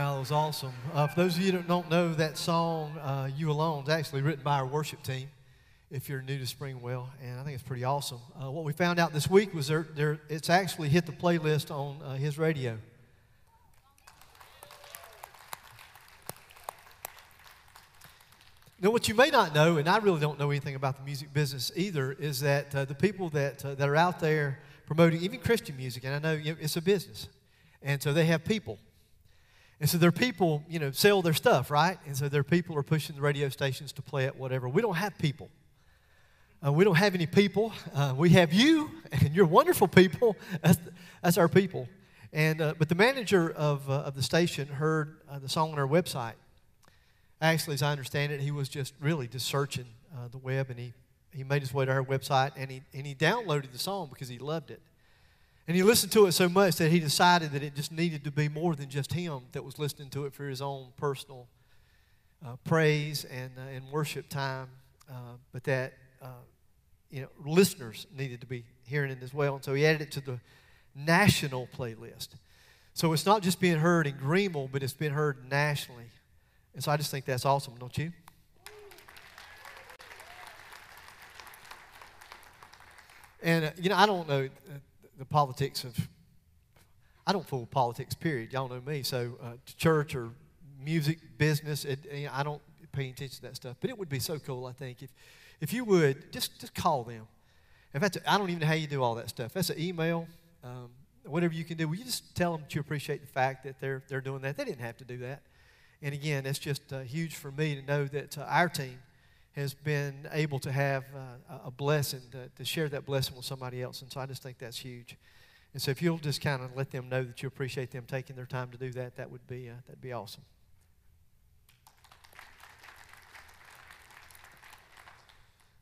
Well, it was awesome. Uh, for those of you that don't know, that song, uh, You Alone, is actually written by our worship team, if you're new to Springwell, and I think it's pretty awesome. Uh, what we found out this week was there, there, it's actually hit the playlist on uh, His Radio. Now, what you may not know, and I really don't know anything about the music business either, is that uh, the people that, uh, that are out there promoting even Christian music, and I know you know, it's a business, and so they have people. And so their people, you know, sell their stuff, right? And so their people are pushing the radio stations to play it, whatever. We don't have people. Uh, we don't have any people. Uh, we have you, and you're wonderful people. That's, that's our people. And, uh, but the manager of, uh, of the station heard uh, the song on our website. Actually, as I understand it, he was just really just searching uh, the web, and he, he made his way to our website, and he, and he downloaded the song because he loved it. And he listened to it so much that he decided that it just needed to be more than just him that was listening to it for his own personal uh, praise and, uh, and worship time, uh, but that uh, you know listeners needed to be hearing it as well. And so he added it to the national playlist. So it's not just being heard in Greenville, but it's being heard nationally. And so I just think that's awesome, don't you? And, uh, you know, I don't know uh, the politics of, I don't fool politics, period. Y'all know me. So, uh, church or music, business, it, you know, I don't pay attention to that stuff. But it would be so cool, I think, if, if you would just, just call them. That's a, I don't even know how you do all that stuff. That's an email, um, whatever you can do. Will you just tell them that you appreciate the fact that they're, they're doing that? They didn't have to do that. And again, it's just uh, huge for me to know that uh, our team has been able to have uh, a blessing, to, to, share that blessing with somebody else. And so I just think that's huge. And so if you'll just kind of let them know that you appreciate them taking their time to do that, that would be, uh, that'd be awesome.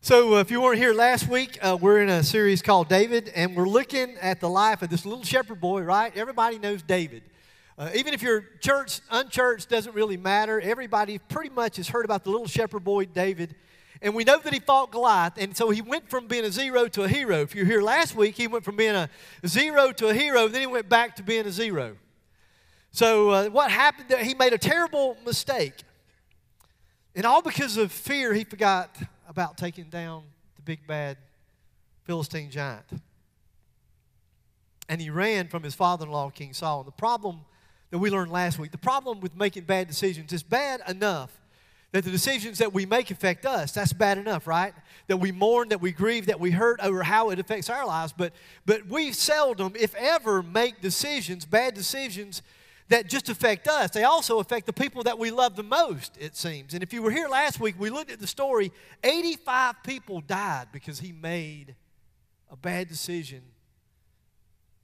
So, uh, if you weren't here last week, uh, we're in a series called David, and we're looking at the life of this little shepherd boy, right? Everybody knows David. Uh, even if you're church, unchurched, doesn't really matter. Everybody pretty much has heard about the little shepherd boy David. And we know that he fought Goliath, and so he went from being a zero to a hero. If you're here last week, he went from being a zero to a hero, then he went back to being a zero. So, uh, what happened? He made a terrible mistake. And all because of fear, he forgot about taking down the big bad Philistine giant. And he ran from his father in law, King Saul. And the problem that we learned last week. The problem with making bad decisions is bad enough that the decisions that we make affect us. That's bad enough, right? That we mourn, that we grieve, that we hurt over how it affects our lives. But, but we seldom, if ever, make decisions, bad decisions, that just affect us. They also affect the people that we love the most, it seems. And if you were here last week, we looked at the story 85 people died because he made a bad decision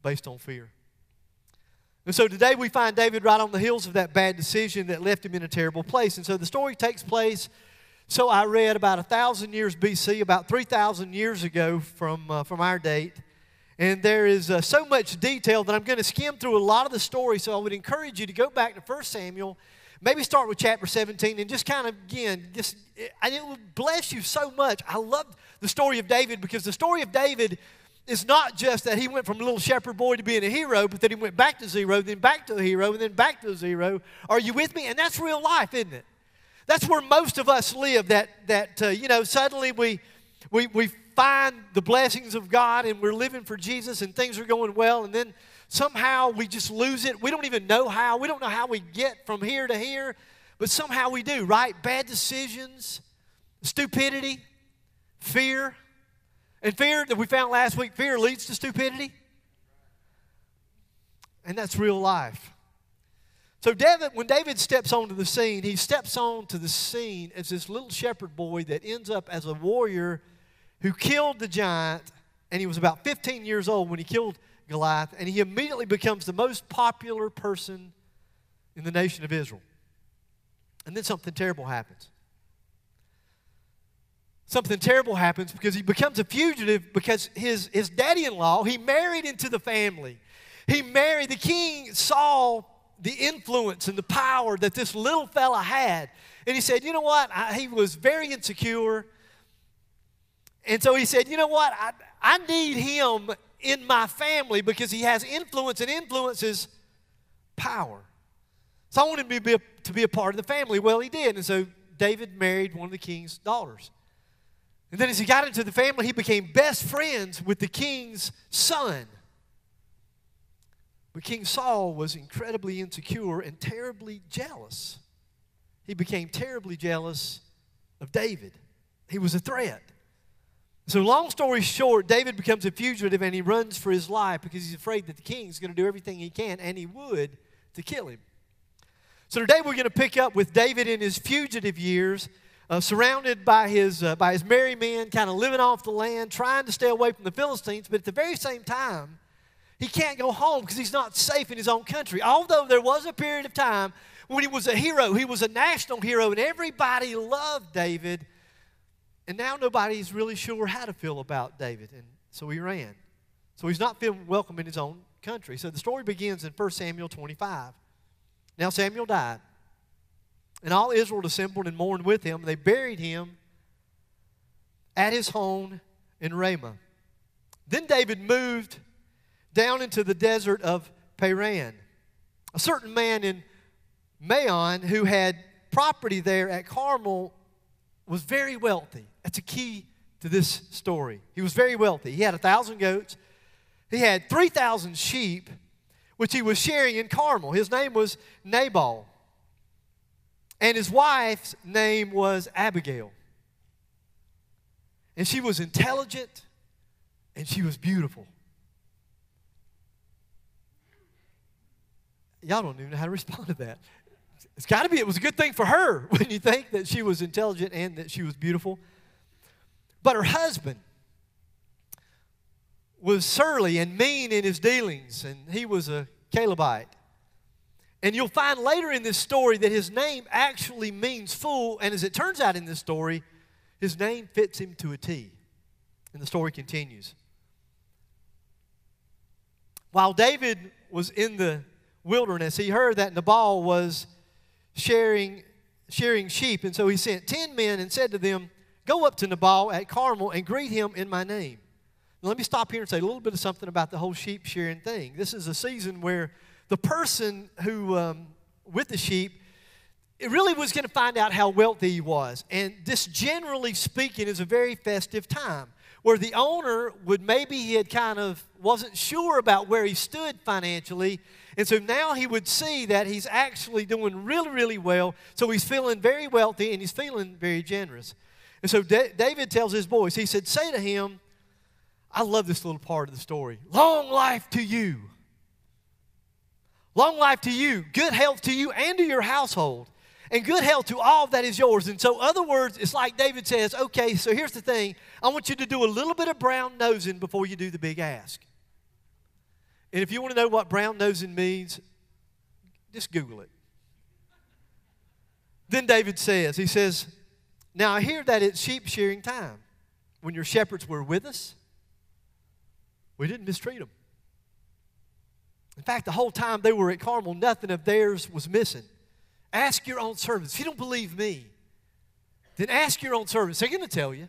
based on fear. And so today we find David right on the heels of that bad decision that left him in a terrible place. And so the story takes place, so I read, about a 1,000 years BC, about 3,000 years ago from, uh, from our date. And there is uh, so much detail that I'm going to skim through a lot of the story. So I would encourage you to go back to 1 Samuel, maybe start with chapter 17, and just kind of, again, just, and it will bless you so much. I love the story of David because the story of David it's not just that he went from a little shepherd boy to being a hero, but that he went back to zero, then back to a hero, and then back to zero. Are you with me? And that's real life, isn't it? That's where most of us live. That that uh, you know, suddenly we we we find the blessings of God and we're living for Jesus and things are going well, and then somehow we just lose it. We don't even know how. We don't know how we get from here to here, but somehow we do. Right? Bad decisions, stupidity, fear and fear that we found last week, fear leads to stupidity. And that's real life. So David, when David steps onto the scene, he steps onto the scene as this little shepherd boy that ends up as a warrior who killed the giant and he was about 15 years old when he killed Goliath, and he immediately becomes the most popular person in the nation of Israel. And then something terrible happens. Something terrible happens because he becomes a fugitive because his, his daddy in law, he married into the family. He married, the king saw the influence and the power that this little fella had. And he said, You know what? I, he was very insecure. And so he said, You know what? I, I need him in my family because he has influence, and influences power. So I wanted him to be, a, to be a part of the family. Well, he did. And so David married one of the king's daughters. And then as he got into the family, he became best friends with the king's son. But King Saul was incredibly insecure and terribly jealous. He became terribly jealous of David. He was a threat. So, long story short, David becomes a fugitive and he runs for his life because he's afraid that the king is going to do everything he can, and he would, to kill him. So, today we're going to pick up with David in his fugitive years, uh, surrounded by his, uh, by his merry men, kind of living off the land, trying to stay away from the Philistines, but at the very same time, he can't go home because he's not safe in his own country. Although there was a period of time when he was a hero, he was a national hero, and everybody loved David and now nobody's really sure how to feel about David. And so he ran. So he's not feeling welcome in his own country. So the story begins in 1 Samuel 25. Now Samuel died. And all Israel assembled and mourned with him. They buried him at his home in Ramah. Then David moved down into the desert of Paran. A certain man in Maon who had property there at Carmel was very wealthy. That's a key to this story. He was very wealthy. He had a thousand goats, he had 3,000 sheep, which he was sharing in Carmel. His name was Nabal. And his wife's name was Abigail. And she was intelligent and she was beautiful. Y'all don't even know how to respond to that. It's got to be, it was a good thing for her when you think that she was intelligent and that she was beautiful. But her husband was surly and mean in his dealings, and he was a Calebite. And you'll find later in this story that his name actually means fool, and as it turns out in this story, his name fits him to a T. And the story continues. While David was in the wilderness, he heard that Nabal was sharing, shearing sheep, and so he sent ten men and said to them, Go up to Nabal at Carmel and greet him in my name. Now, let me stop here and say a little bit of something about the whole sheep shearing thing. This is a season where the person who, um, with the sheep, it really was going to find out how wealthy he was. And this, generally speaking, is a very festive time where the owner would maybe he had kind of wasn't sure about where he stood financially. And so now he would see that he's actually doing really, really well. So he's feeling very wealthy and he's feeling very generous. And so David tells his boys, he said, Say to him, I love this little part of the story. Long life to you. Long life to you. Good health to you and to your household. And good health to all that is yours. And so, other words, it's like David says, okay, so here's the thing. I want you to do a little bit of brown nosing before you do the big ask. And if you want to know what brown nosing means, just Google it. Then David says, he says, now I hear that it's sheep shearing time. When your shepherds were with us, we didn't mistreat them. In fact, the whole time they were at Carmel, nothing of theirs was missing. Ask your own servants. If you don't believe me, then ask your own servants. They're going to tell you.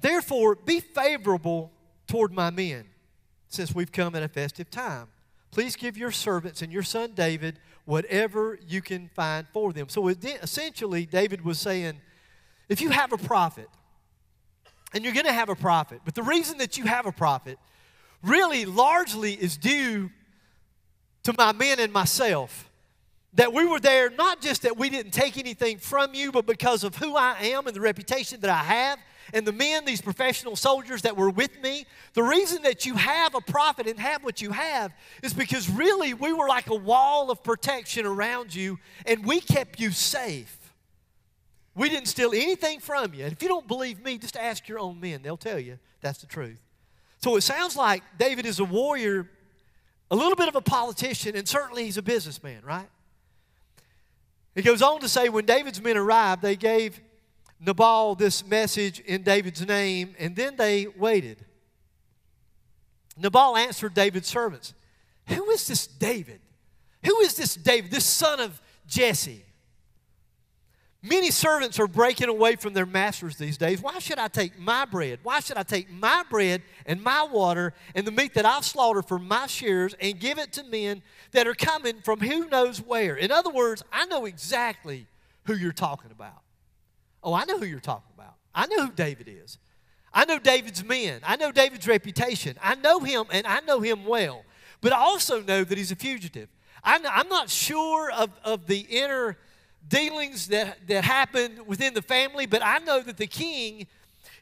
Therefore, be favorable toward my men, since we've come at a festive time. Please give your servants and your son David whatever you can find for them. So essentially, David was saying, if you have a profit, and you're going to have a profit, but the reason that you have a profit really largely is due to my men and myself. That we were there not just that we didn't take anything from you, but because of who I am and the reputation that I have and the men, these professional soldiers that were with me, the reason that you have a profit and have what you have is because really we were like a wall of protection around you and we kept you safe. We didn't steal anything from you. And if you don't believe me, just ask your own men. They'll tell you that's the truth. So it sounds like David is a warrior, a little bit of a politician, and certainly he's a businessman, right? He goes on to say when David's men arrived, they gave Nabal this message in David's name, and then they waited. Nabal answered David's servants Who is this David? Who is this David, this son of Jesse? Many servants are breaking away from their masters these days. Why should I take my bread? Why should I take my bread and my water and the meat that I've slaughtered for my shares and give it to men that are coming from who knows where? In other words, I know exactly who you're talking about. Oh, I know who you're talking about. I know who David is. I know David's men. I know David's reputation. I know him and I know him well. But I also know that he's a fugitive. I'm not sure of, of the inner dealings that, that happen within the family, but I know that the king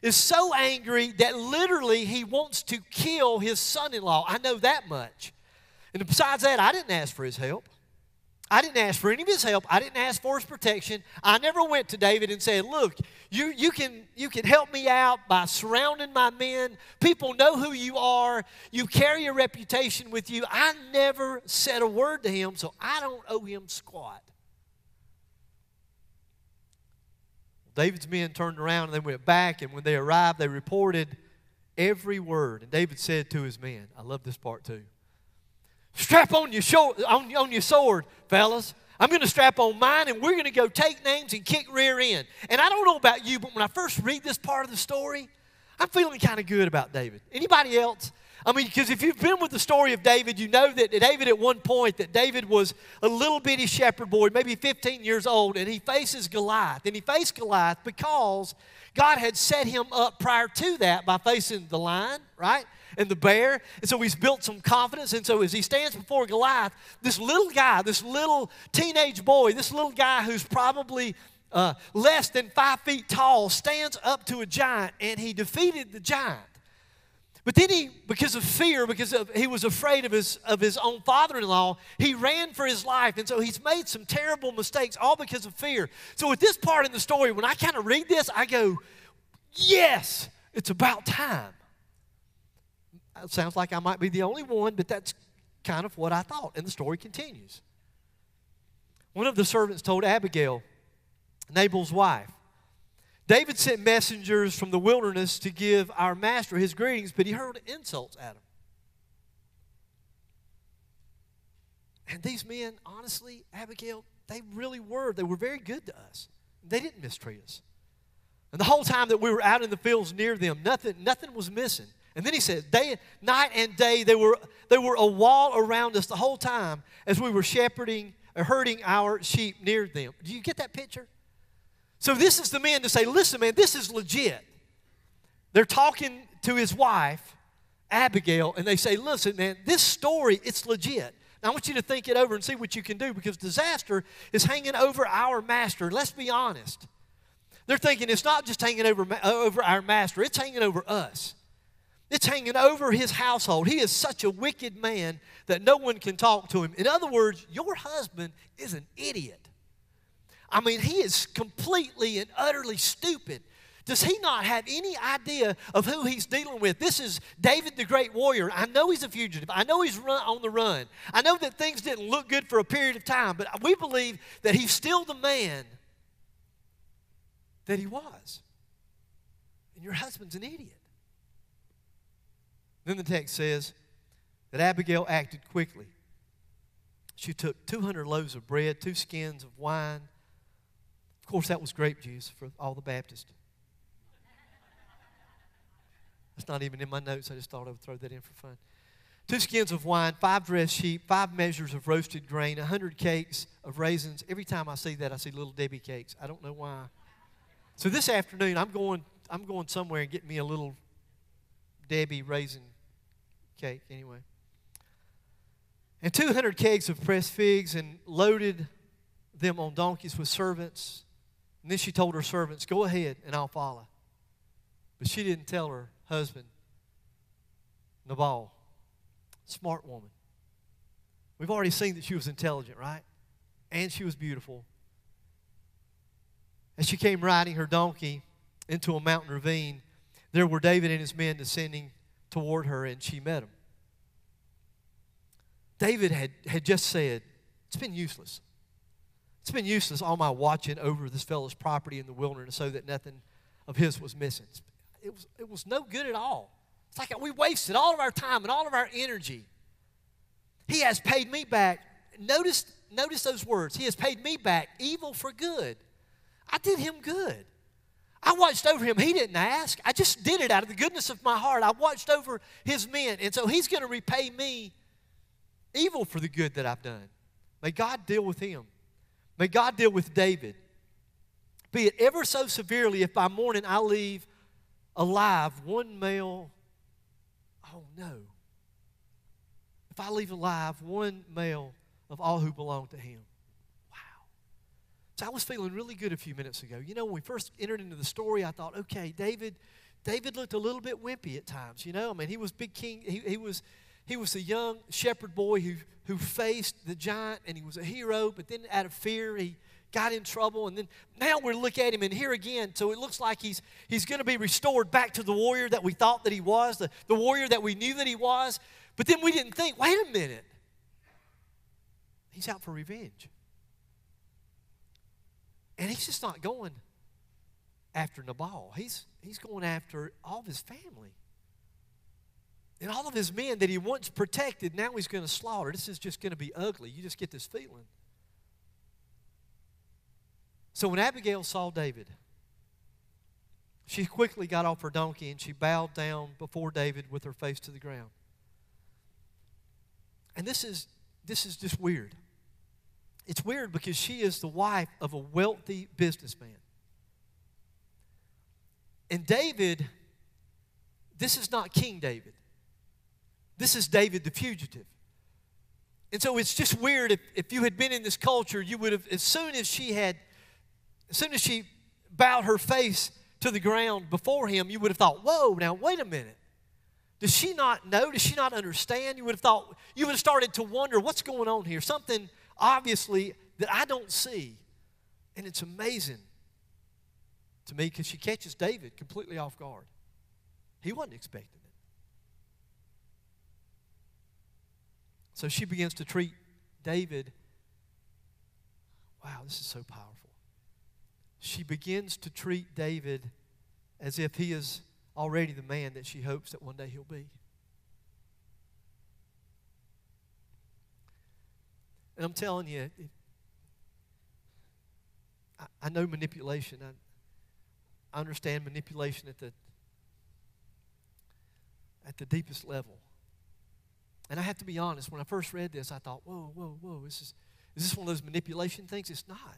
is so angry that literally he wants to kill his son in law. I know that much. And besides that, I didn't ask for his help. I didn't ask for any of his help. I didn't ask for his protection. I never went to David and said, Look, you, you, can, you can help me out by surrounding my men. People know who you are. You carry a reputation with you. I never said a word to him, so I don't owe him squat. David's men turned around and they went back, and when they arrived, they reported every word. And David said to his men, I love this part too. Strap on your, on, on your sword, fellas. I'm going to strap on mine and we're going to go take names and kick rear end. And I don't know about you, but when I first read this part of the story, I'm feeling kind of good about David. Anybody else? I mean, because if you've been with the story of David, you know that David at one point that David was a little bitty shepherd boy, maybe 15 years old, and he faces Goliath. And he faced Goliath because God had set him up prior to that by facing the lion, right? And the bear. And so he's built some confidence. And so as he stands before Goliath, this little guy, this little teenage boy, this little guy who's probably uh, less than five feet tall, stands up to a giant and he defeated the giant. But then he, because of fear, because of, he was afraid of his, of his own father in law, he ran for his life. And so he's made some terrible mistakes, all because of fear. So, at this part in the story, when I kind of read this, I go, yes, it's about time. It sounds like I might be the only one, but that's kind of what I thought. And the story continues. One of the servants told Abigail, Nabal's wife, David sent messengers from the wilderness to give our master his greetings, but he hurled insults at him. And these men, honestly, Abigail, they really were. They were very good to us. They didn't mistreat us. And the whole time that we were out in the fields near them, nothing, nothing was missing. And then he said, day, night and day, they were, they were a wall around us the whole time as we were shepherding herding our sheep near them. Do you get that picture? So this is the man to say, listen, man, this is legit. They're talking to his wife, Abigail, and they say, listen, man, this story, it's legit. Now, I want you to think it over and see what you can do because disaster is hanging over our master. Let's be honest. They're thinking it's not just hanging over, uh, over our master, it's hanging over us. It's hanging over his household. He is such a wicked man that no one can talk to him. In other words, your husband is an idiot. I mean, he is completely and utterly stupid. Does he not have any idea of who he's dealing with? This is David the great warrior. I know he's a fugitive. I know he's run, on the run. I know that things didn't look good for a period of time, but we believe that he's still the man that he was. And your husband's an idiot. Then the text says that Abigail acted quickly. She took 200 loaves of bread, two skins of wine, course, that was grape juice for all the Baptists. That's not even in my notes. I just thought I would throw that in for fun. Two skins of wine, five dressed sheep, five measures of roasted grain, a hundred cakes of raisins. Every time I see that, I see Little Debbie cakes. I don't know why. So this afternoon, I'm going, I'm going somewhere and getting me a Little Debbie raisin cake anyway. And 200 kegs of pressed figs and loaded them on donkeys with servants and then she told her servants, Go ahead and I'll follow. But she didn't tell her husband, Nabal. Smart woman. We've already seen that she was intelligent, right? And she was beautiful. As she came riding her donkey into a mountain ravine, there were David and his men descending toward her, and she met them. David had, had just said, It's been useless. It's been useless all my watching over this fellow's property in the wilderness so that nothing of his was missing. It was, it was no good at all. It's like we wasted all of our time and all of our energy. He has paid me back. Notice, notice those words. He has paid me back evil for good. I did him good. I watched over him. He didn't ask. I just did it out of the goodness of my heart. I watched over his men. And so he's going to repay me evil for the good that I've done. May God deal with him. May God deal with David. Be it ever so severely if by morning I leave alive one male. Oh no. If I leave alive one male of all who belong to him. Wow. So I was feeling really good a few minutes ago. You know, when we first entered into the story, I thought, okay, David, David looked a little bit wimpy at times, you know. I mean, he was big king, he, he was he was a young shepherd boy who, who faced the giant and he was a hero, but then out of fear, he got in trouble. And then now we look at him and here again, so it looks like he's, he's going to be restored back to the warrior that we thought that he was, the, the warrior that we knew that he was. But then we didn't think, wait a minute, he's out for revenge. And he's just not going after Nabal, he's, he's going after all of his family. And all of his men that he once protected, now he's going to slaughter. This is just going to be ugly. You just get this feeling. So when Abigail saw David, she quickly got off her donkey and she bowed down before David with her face to the ground. And this is this is just weird. It's weird because she is the wife of a wealthy businessman. And David, this is not King David. This is David the fugitive. And so it's just weird if, if you had been in this culture, you would have, as soon as she had, as soon as she bowed her face to the ground before him, you would have thought, whoa, now wait a minute. Does she not know? Does she not understand? You would have thought, you would have started to wonder what's going on here. Something obviously that I don't see. And it's amazing to me because she catches David completely off guard. He wasn't expecting. So she begins to treat David. Wow, this is so powerful. She begins to treat David as if he is already the man that she hopes that one day he'll be. And I'm telling you, I, I know manipulation. I, I understand manipulation at the at the deepest level. And I have to be honest, when I first read this, I thought, whoa, whoa, whoa, this is, is this one of those manipulation things? It's not.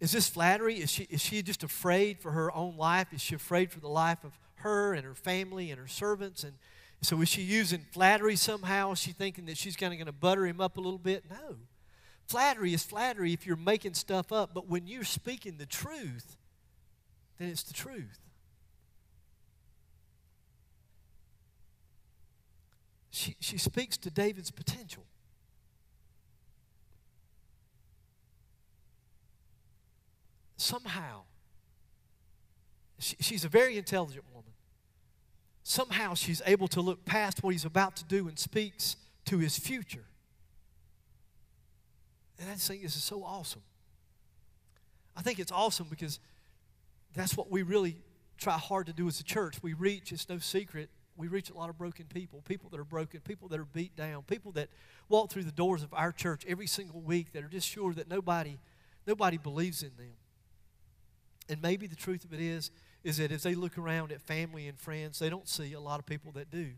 Is this flattery? Is she, is she just afraid for her own life? Is she afraid for the life of her and her family and her servants? And so is she using flattery somehow? Is she thinking that she's kind of going to butter him up a little bit? No. Flattery is flattery if you're making stuff up, but when you're speaking the truth, then it's the truth. She, she speaks to David's potential. Somehow, she, she's a very intelligent woman. Somehow, she's able to look past what he's about to do and speaks to his future. And I think this is so awesome. I think it's awesome because that's what we really try hard to do as a church. We reach, it's no secret, we reach a lot of broken people, people that are broken, people that are beat down, people that walk through the doors of our church every single week that are just sure that nobody, nobody believes in them. And maybe the truth of it is, is that as they look around at family and friends, they don't see a lot of people that do.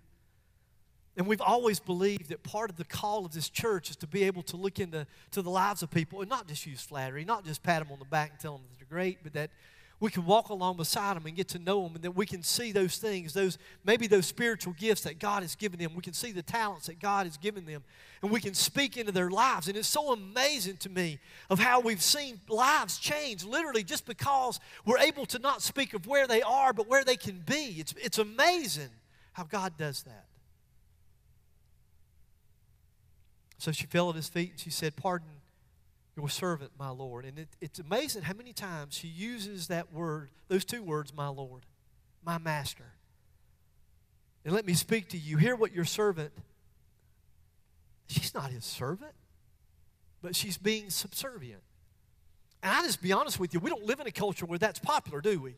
And we've always believed that part of the call of this church is to be able to look into to the lives of people and not just use flattery, not just pat them on the back and tell them that they're great, but that we can walk along beside them and get to know them and that we can see those things those maybe those spiritual gifts that god has given them. We can see the talents that god has given them and we can speak into their lives. And it's so amazing to me of how we've seen lives change literally just because we're able to not speak of where they are but where they can be. It's, it's amazing how god does that. So she fell at his feet and she said pardon your servant, my Lord. And it, it's amazing how many times she uses that word, those two words, my Lord, my master. And let me speak to you. Hear what your servant, she's not his servant, but she's being subservient. And I just be honest with you, we don't live in a culture where that's popular, do we?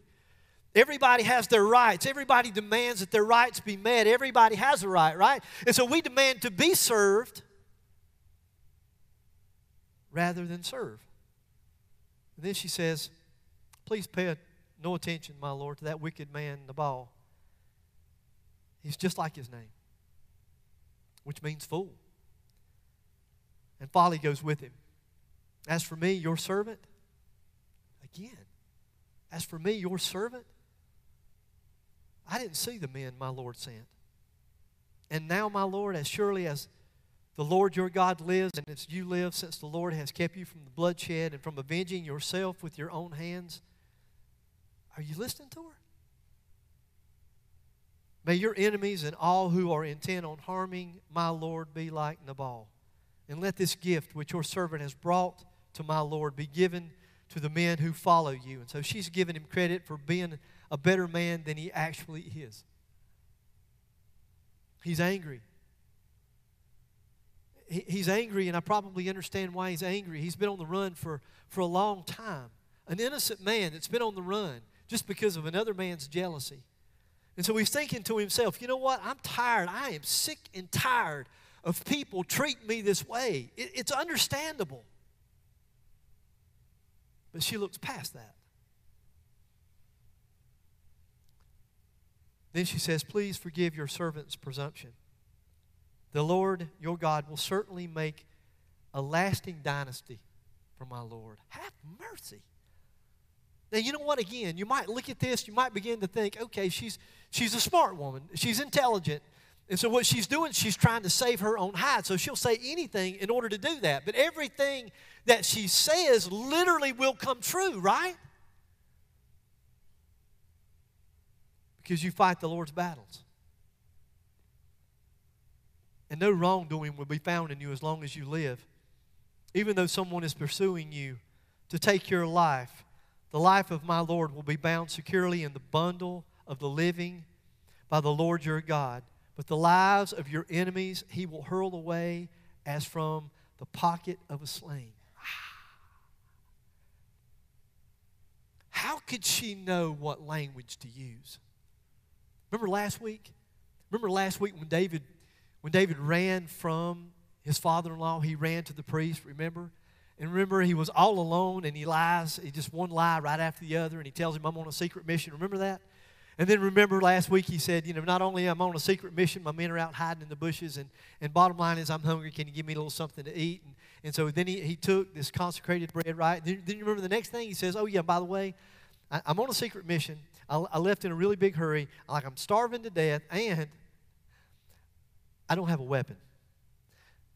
Everybody has their rights. Everybody demands that their rights be met. Everybody has a right, right? And so we demand to be served rather than serve. And then she says, Please pay no attention, my Lord, to that wicked man, Nabal. He's just like his name, which means fool. And folly goes with him. As for me, your servant, again, as for me, your servant, I didn't see the men my Lord sent. And now, my Lord, as surely as the Lord your God lives, and as you live, since the Lord has kept you from the bloodshed and from avenging yourself with your own hands, are you listening to her? May your enemies and all who are intent on harming my Lord be like Nabal. And let this gift which your servant has brought to my Lord be given to the men who follow you. And so she's giving him credit for being a better man than he actually is. He's angry. He's angry, and I probably understand why he's angry. He's been on the run for, for a long time. An innocent man that's been on the run just because of another man's jealousy. And so he's thinking to himself, you know what? I'm tired. I am sick and tired of people treating me this way. It, it's understandable. But she looks past that. Then she says, Please forgive your servant's presumption. The Lord your God will certainly make a lasting dynasty for my Lord. Have mercy. Now, you know what? Again, you might look at this, you might begin to think, okay, she's, she's a smart woman, she's intelligent. And so, what she's doing, she's trying to save her own hide. So, she'll say anything in order to do that. But everything that she says literally will come true, right? because you fight the Lord's battles. And no wrongdoing will be found in you as long as you live. Even though someone is pursuing you to take your life, the life of my Lord will be bound securely in the bundle of the living by the Lord your God. But the lives of your enemies he will hurl away as from the pocket of a sling. Ah. How could she know what language to use? Remember last week? Remember last week when David when David ran from his father-in-law, he ran to the priest, remember? And remember, he was all alone and he lies, he just one lie right after the other, and he tells him, I'm on a secret mission. Remember that? And then remember last week he said, you know, not only am I on a secret mission, my men are out hiding in the bushes, and, and bottom line is I'm hungry, can you give me a little something to eat? And, and so then he, he took this consecrated bread, right? Then, then you remember the next thing he says, oh yeah, by the way, I, I'm on a secret mission. I, I left in a really big hurry. Like I'm starving to death, and I don't have a weapon.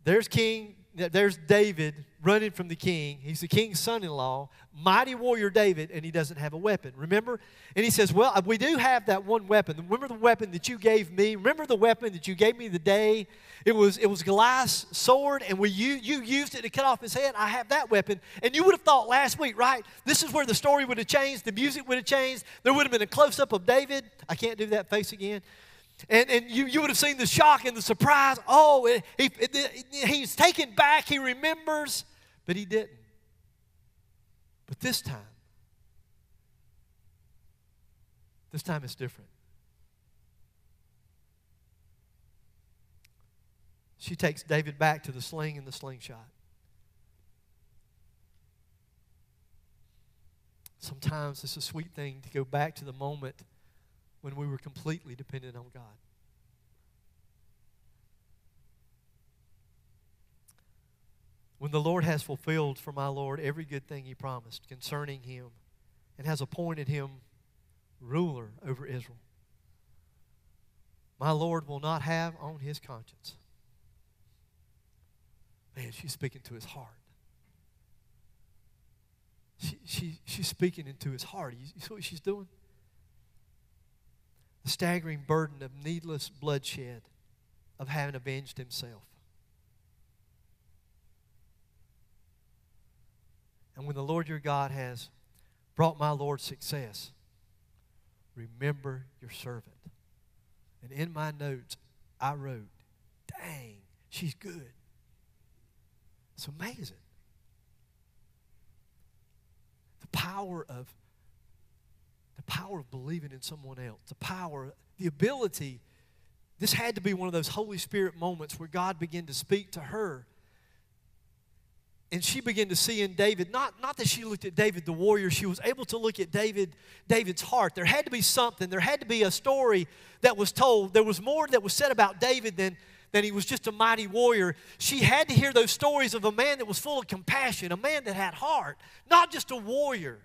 There's King, there's David running from the king. He's the king's son in law, mighty warrior David, and he doesn't have a weapon. Remember? And he says, Well, uh, we do have that one weapon. Remember the weapon that you gave me? Remember the weapon that you gave me the day? It was, it was Goliath's sword, and we, you, you used it to cut off his head. I have that weapon. And you would have thought last week, right? This is where the story would have changed, the music would have changed. There would have been a close up of David. I can't do that face again. And, and you, you would have seen the shock and the surprise. Oh, he, he, he's taken back, he remembers, but he didn't. But this time, this time it's different. She takes David back to the sling and the slingshot. Sometimes it's a sweet thing to go back to the moment when we were completely dependent on God. When the Lord has fulfilled for my Lord every good thing he promised concerning him and has appointed him ruler over Israel, my Lord will not have on his conscience. Man, she's speaking to his heart. She, she, she's speaking into his heart. You, you see what she's doing? The staggering burden of needless bloodshed of having avenged himself. And when the Lord your God has brought my Lord success, remember your servant. And in my notes, I wrote, dang, she's good. It's amazing. The power of the power of believing in someone else, the power, the ability. This had to be one of those Holy Spirit moments where God began to speak to her and she began to see in David, not, not that she looked at David the warrior, she was able to look at David, David's heart. There had to be something, there had to be a story that was told. There was more that was said about David than, than he was just a mighty warrior. She had to hear those stories of a man that was full of compassion, a man that had heart, not just a warrior,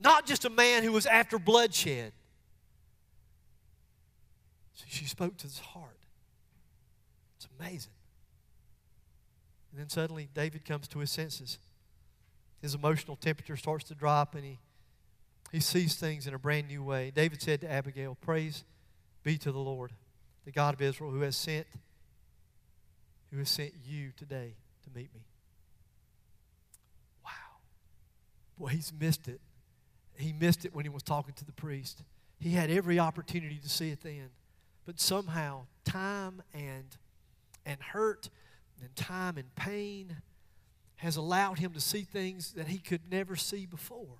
not just a man who was after bloodshed. So she spoke to his heart. It's amazing. And then suddenly David comes to his senses. His emotional temperature starts to drop and he, he sees things in a brand new way. David said to Abigail, Praise be to the Lord, the God of Israel, who has sent, who has sent you today to meet me. Wow. Boy, he's missed it. He missed it when he was talking to the priest. He had every opportunity to see it then. But somehow, time and, and hurt and time and pain has allowed him to see things that he could never see before.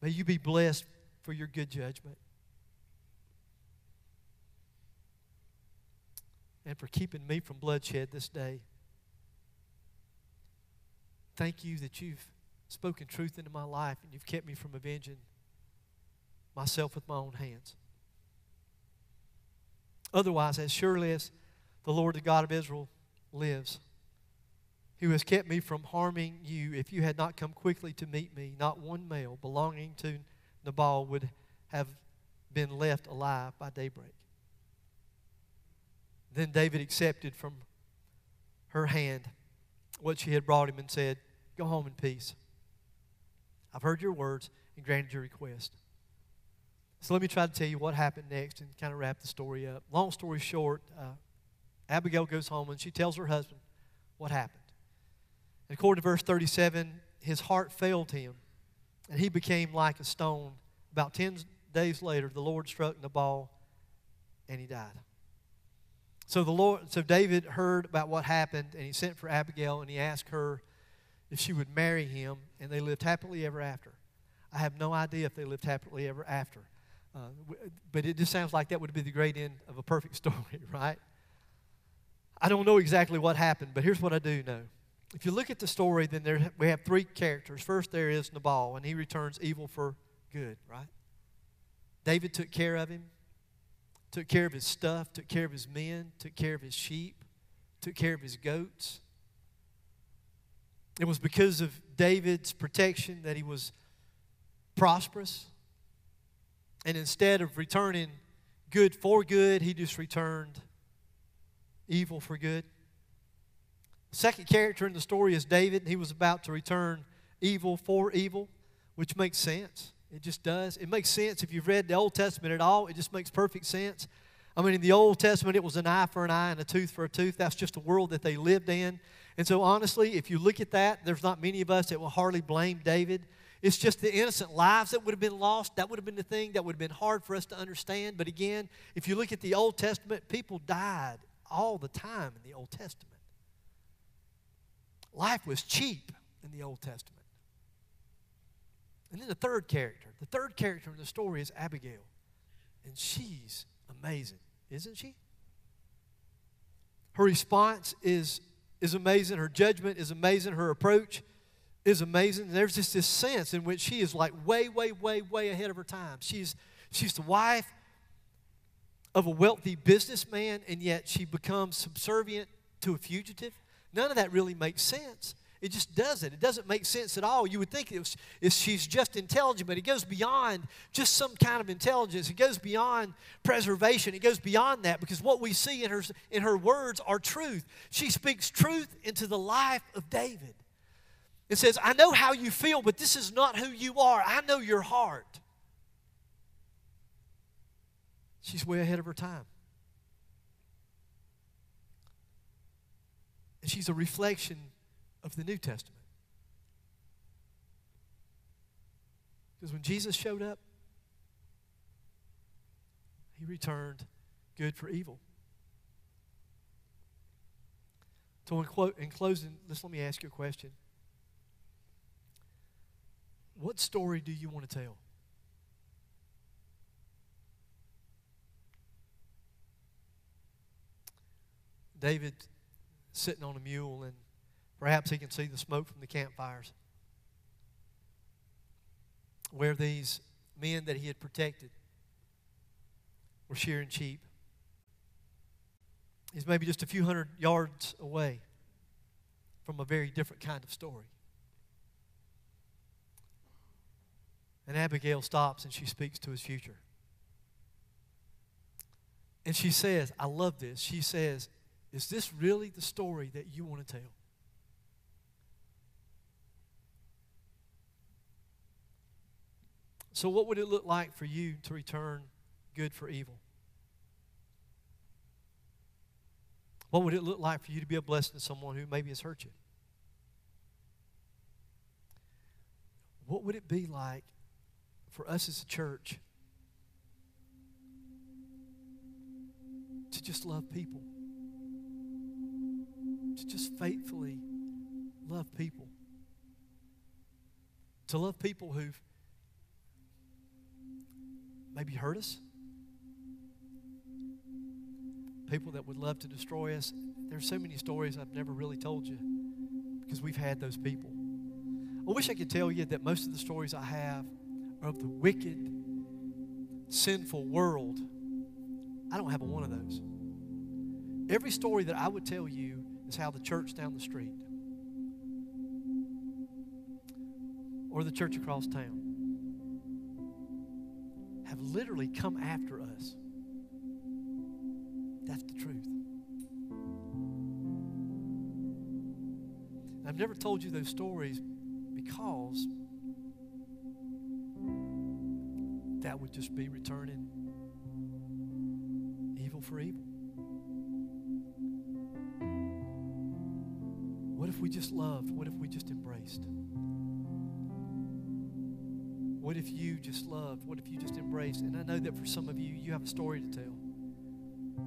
May you be blessed for your good judgment and for keeping me from bloodshed this day. Thank you that you've spoken truth into my life and you've kept me from avenging myself with my own hands. Otherwise, as surely as the Lord, the God of Israel, lives, who has kept me from harming you, if you had not come quickly to meet me, not one male belonging to Nabal would have been left alive by daybreak. Then David accepted from her hand what she had brought him and said, Go home in peace. I've heard your words and granted your request. So let me try to tell you what happened next and kind of wrap the story up. Long story short, uh, Abigail goes home and she tells her husband what happened. And according to verse 37, his heart failed him and he became like a stone. About 10 days later, the Lord struck Nabal and he died. So the Lord, so David heard about what happened and he sent for Abigail and he asked her if she would marry him and they lived happily ever after. I have no idea if they lived happily ever after. Uh, but it just sounds like that would be the great end of a perfect story, right? I don't know exactly what happened, but here's what I do know. If you look at the story, then there, we have three characters. First, there is Nabal, and he returns evil for good, right? David took care of him, took care of his stuff, took care of his men, took care of his sheep, took care of his goats. It was because of David's protection that he was prosperous. And instead of returning good for good, he just returned evil for good. Second character in the story is David. He was about to return evil for evil, which makes sense. It just does. It makes sense if you've read the Old Testament at all. It just makes perfect sense. I mean, in the Old Testament, it was an eye for an eye and a tooth for a tooth. That's just the world that they lived in. And so, honestly, if you look at that, there's not many of us that will hardly blame David it's just the innocent lives that would have been lost. That would have been the thing that would have been hard for us to understand. But again, if you look at the Old Testament, people died all the time in the Old Testament. Life was cheap in the Old Testament. And then the third character. The third character in the story is Abigail. And she's amazing, isn't she? Her response is, is amazing. Her judgment is amazing. Her approach is amazing. There's just this sense in which she is like way, way, way, way ahead of her time. She's, she's the wife of a wealthy businessman, and yet she becomes subservient to a fugitive. None of that really makes sense. It just doesn't. It doesn't make sense at all. You would think it was, if she's just intelligent, but it goes beyond just some kind of intelligence. It goes beyond preservation. It goes beyond that because what we see in her, in her words are truth. She speaks truth into the life of David. It says, I know how you feel, but this is not who you are. I know your heart. She's way ahead of her time. And she's a reflection of the New Testament. Because when Jesus showed up, he returned good for evil. So, in, quote, in closing, just let me ask you a question. What story do you want to tell? David sitting on a mule, and perhaps he can see the smoke from the campfires where these men that he had protected were shearing sheep. He's maybe just a few hundred yards away from a very different kind of story. And Abigail stops and she speaks to his future. And she says, I love this. She says, Is this really the story that you want to tell? So, what would it look like for you to return good for evil? What would it look like for you to be a blessing to someone who maybe has hurt you? What would it be like for us as a church to just love people? To just faithfully love people? To love people who've maybe hurt us. People that would love to destroy us. There's so many stories I've never really told you because we've had those people. I wish I could tell you that most of the stories I have are of the wicked, sinful world. I don't have a one of those. Every story that I would tell you is how the church down the street or the church across town have literally come after us. That's the truth. I've never told you those stories because that would just be returning evil for evil. What if we just loved? What if we just embraced? What if you just loved? What if you just embraced? And I know that for some of you, you have a story to tell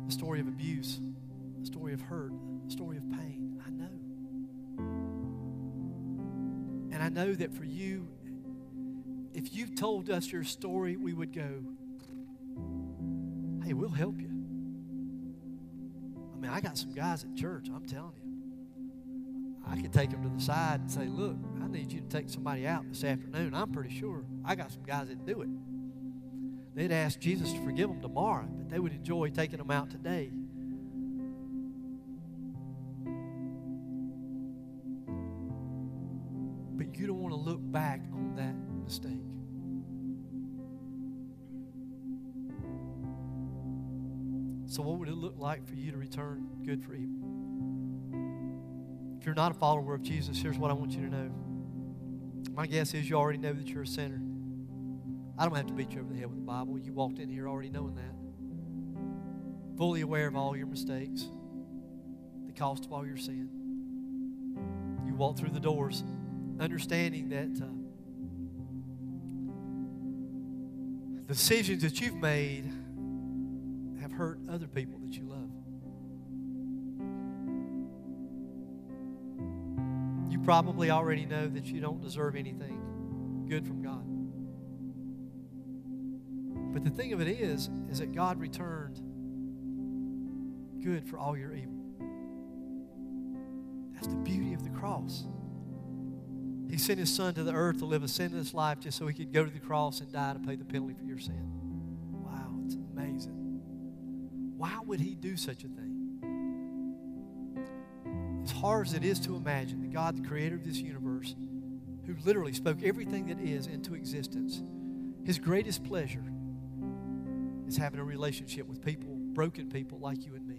a story of abuse, a story of hurt, a story of pain. I know. And I know that for you, if you told us your story, we would go, hey, we'll help you. I mean, I got some guys at church, I'm telling you. I could take them to the side and say, look, I need you to take somebody out this afternoon. I'm pretty sure I got some guys that do it. They'd ask Jesus to forgive them tomorrow, but they would enjoy taking them out today. But you don't want to look back on that mistake. So, what would it look like for you to return good for evil? If you're not a follower of Jesus, here's what I want you to know. My guess is you already know that you're a sinner. I don't have to beat you over the head with the Bible. You walked in here already knowing that. Fully aware of all your mistakes, the cost of all your sin. You walked through the doors understanding that uh, the decisions that you've made have hurt other people that you love. You probably already know that you don't deserve anything good from God. But the thing of it is, is that God returned good for all your evil. That's the beauty of the cross. He sent his son to the earth to live a sinless life just so he could go to the cross and die to pay the penalty for your sin. Wow, it's amazing. Why would he do such a thing? as hard as it is to imagine that God, the creator of this universe, who literally spoke everything that is into existence, his greatest pleasure is having a relationship with people, broken people like you and me.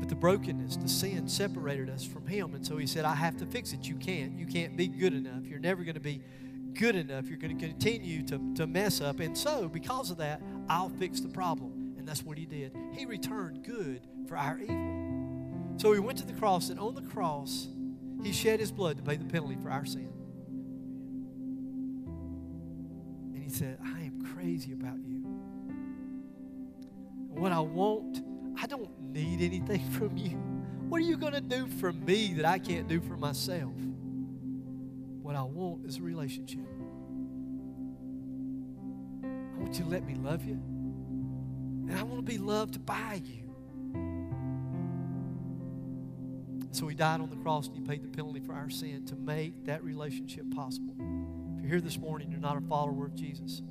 But the brokenness, the sin separated us from him. And so he said, I have to fix it. You can't. You can't be good enough. You're never going to be good enough. You're going to continue to, to mess up. And so, because of that, I'll fix the problem. And that's what he did. He returned good for our evil. So he went to the cross, and on the cross, he shed his blood to pay the penalty for our sin. And he said, I crazy about you. What I want, I don't need anything from you. What are you going to do for me that I can't do for myself? What I want is a relationship. I want you to let me love you. And I want to be loved by you. So he died on the cross and he paid the penalty for our sin to make that relationship possible. If you're here this morning, you're not a follower of Jesus.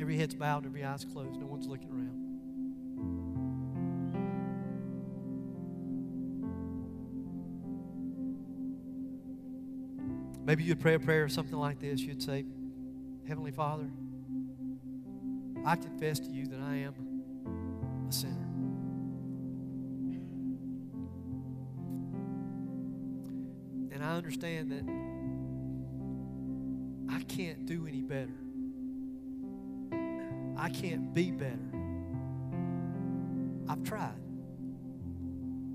Every head's bowed, every eye's closed, no one's looking around. Maybe you'd pray a prayer or something like this. You'd say, Heavenly Father, I confess to you that I am a sinner. And I understand that I can't do any better. I can't be better. I've tried.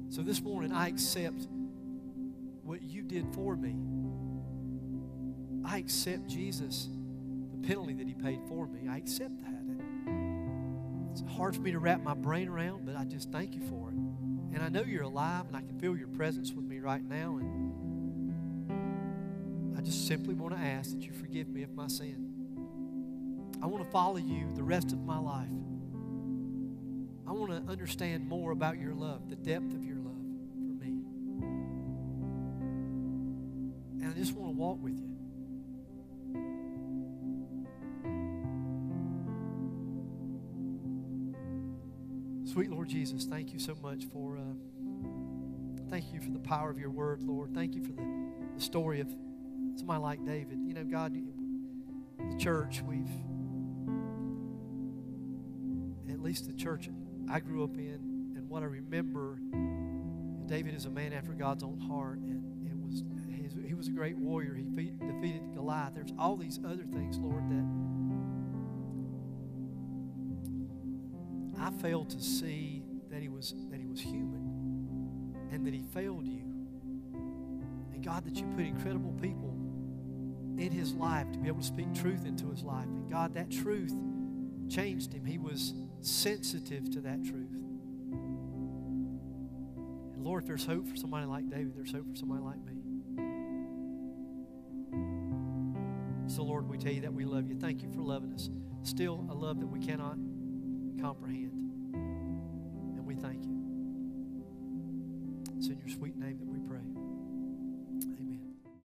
So this morning, I accept what you did for me. I accept Jesus, the penalty that he paid for me. I accept that. It's hard for me to wrap my brain around, but I just thank you for it. And I know you're alive, and I can feel your presence with me right now. And I just simply want to ask that you forgive me of my sin. I want to follow you the rest of my life. I want to understand more about your love, the depth of your love for me. And I just want to walk with you. Sweet Lord Jesus, thank you so much for, uh, thank you for the power of your word, Lord. Thank you for the, the story of somebody like David. You know, God, the church, we've, least the church I grew up in, and what I remember, David is a man after God's own heart, and it was he was a great warrior. He defeated Goliath. There's all these other things, Lord, that I failed to see that he was that he was human and that he failed you. And God, that you put incredible people in his life to be able to speak truth into his life. And God, that truth changed him. He was sensitive to that truth. And Lord, if there's hope for somebody like David, there's hope for somebody like me. So, Lord, we tell you that we love you. Thank you for loving us. Still, a love that we cannot comprehend.